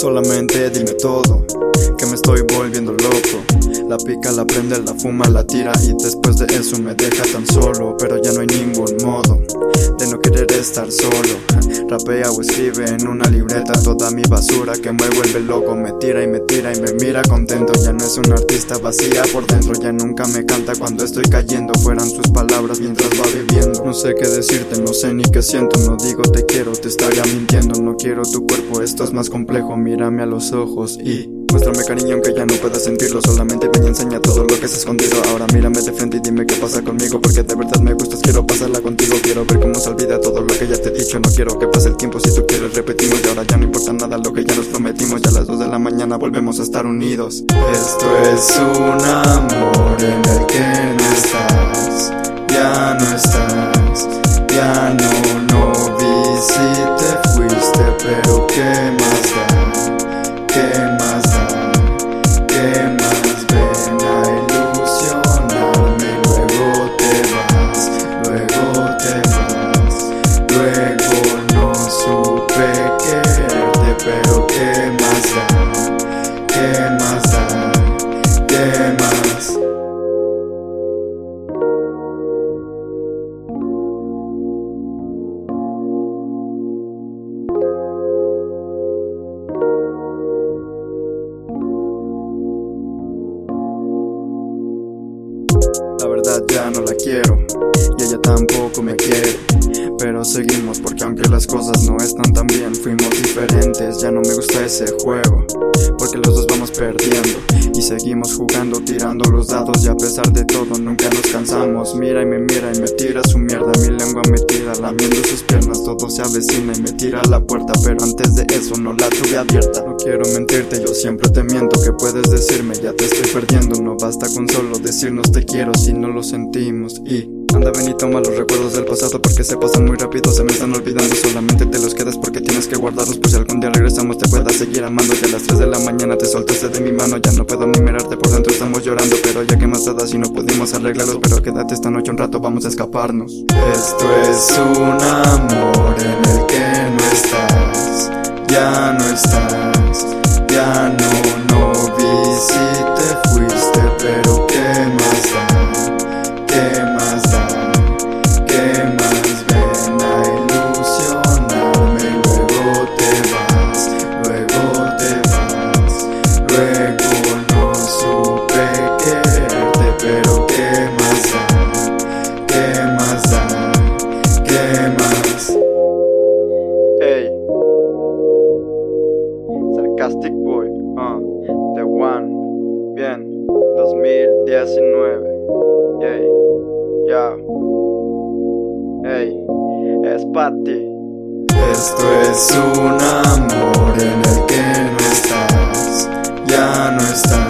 Solamente dime todo, que me estoy volviendo loco. La pica, la prende, la fuma, la tira y después de eso me deja tan solo. Pero ya no hay ningún O escribe en una libreta toda mi basura que me vuelve loco. Me tira y me tira y me mira contento. Ya no es un artista vacía por dentro. Ya nunca me canta cuando estoy cayendo. Fueran sus palabras mientras va viviendo. No sé qué decirte, no sé ni qué siento. No digo te quiero, te estaría mintiendo. No quiero tu cuerpo, esto es más complejo. Mírame a los ojos y Muéstrame cariño aunque ya no puedas sentirlo. Solamente ven y enseña todo lo que es escondido. Ahora mírame de frente y dime qué pasa conmigo Porque de verdad me gustas, quiero pasarla contigo Quiero ver cómo se olvida todo lo que ya te he dicho. No quiero que pase el tiempo, si tú quieres repetimos. Y ahora ya no importa nada lo que ya nos prometimos. Ya a las 2 de la mañana volvemos a estar unidos. Esto es un amor ¿qué más da? ¿Qué más da? ¿Qué más? La verdad ya no la quiero y ella tampoco me quiere. Pero seguimos porque aunque las cosas no están tan bien, fuimos diferentes. Ya no me gusta ese juego porque los dos vamos perdiendo y seguimos jugando, tirando los dados. Y a pesar de todo, nunca nos cansamos. Mira y me mira y me tira su mierda. Mi lengua me tira, lamiendo sus piernas. Todo se avecina y me tira a la puerta. Pero antes de eso no la tuve abierta. No quiero mentirte, yo siempre te miento. Que puedes decirme, ya te estoy perdiendo. No basta con solo decirnos te quiero si no lo sentimos. Y Anda ven y toma los recuerdos del pasado porque se pasan muy rápido, se me están olvidando Solamente te los quedas porque tienes que guardarlos Por si algún día regresamos te puedas seguir amando Ya a las 3 de la mañana te soltaste de mi mano Ya no puedo ni mirarte por dentro estamos llorando Pero ya que más te si no pudimos arreglarlos Pero quédate esta noche un rato vamos a escaparnos. Esto es un amor en el que no estás Ya no estás, ya no, no 2019 Yay, ya Ey, es para ti. Esto es un amor en el que no estás, ya no estás.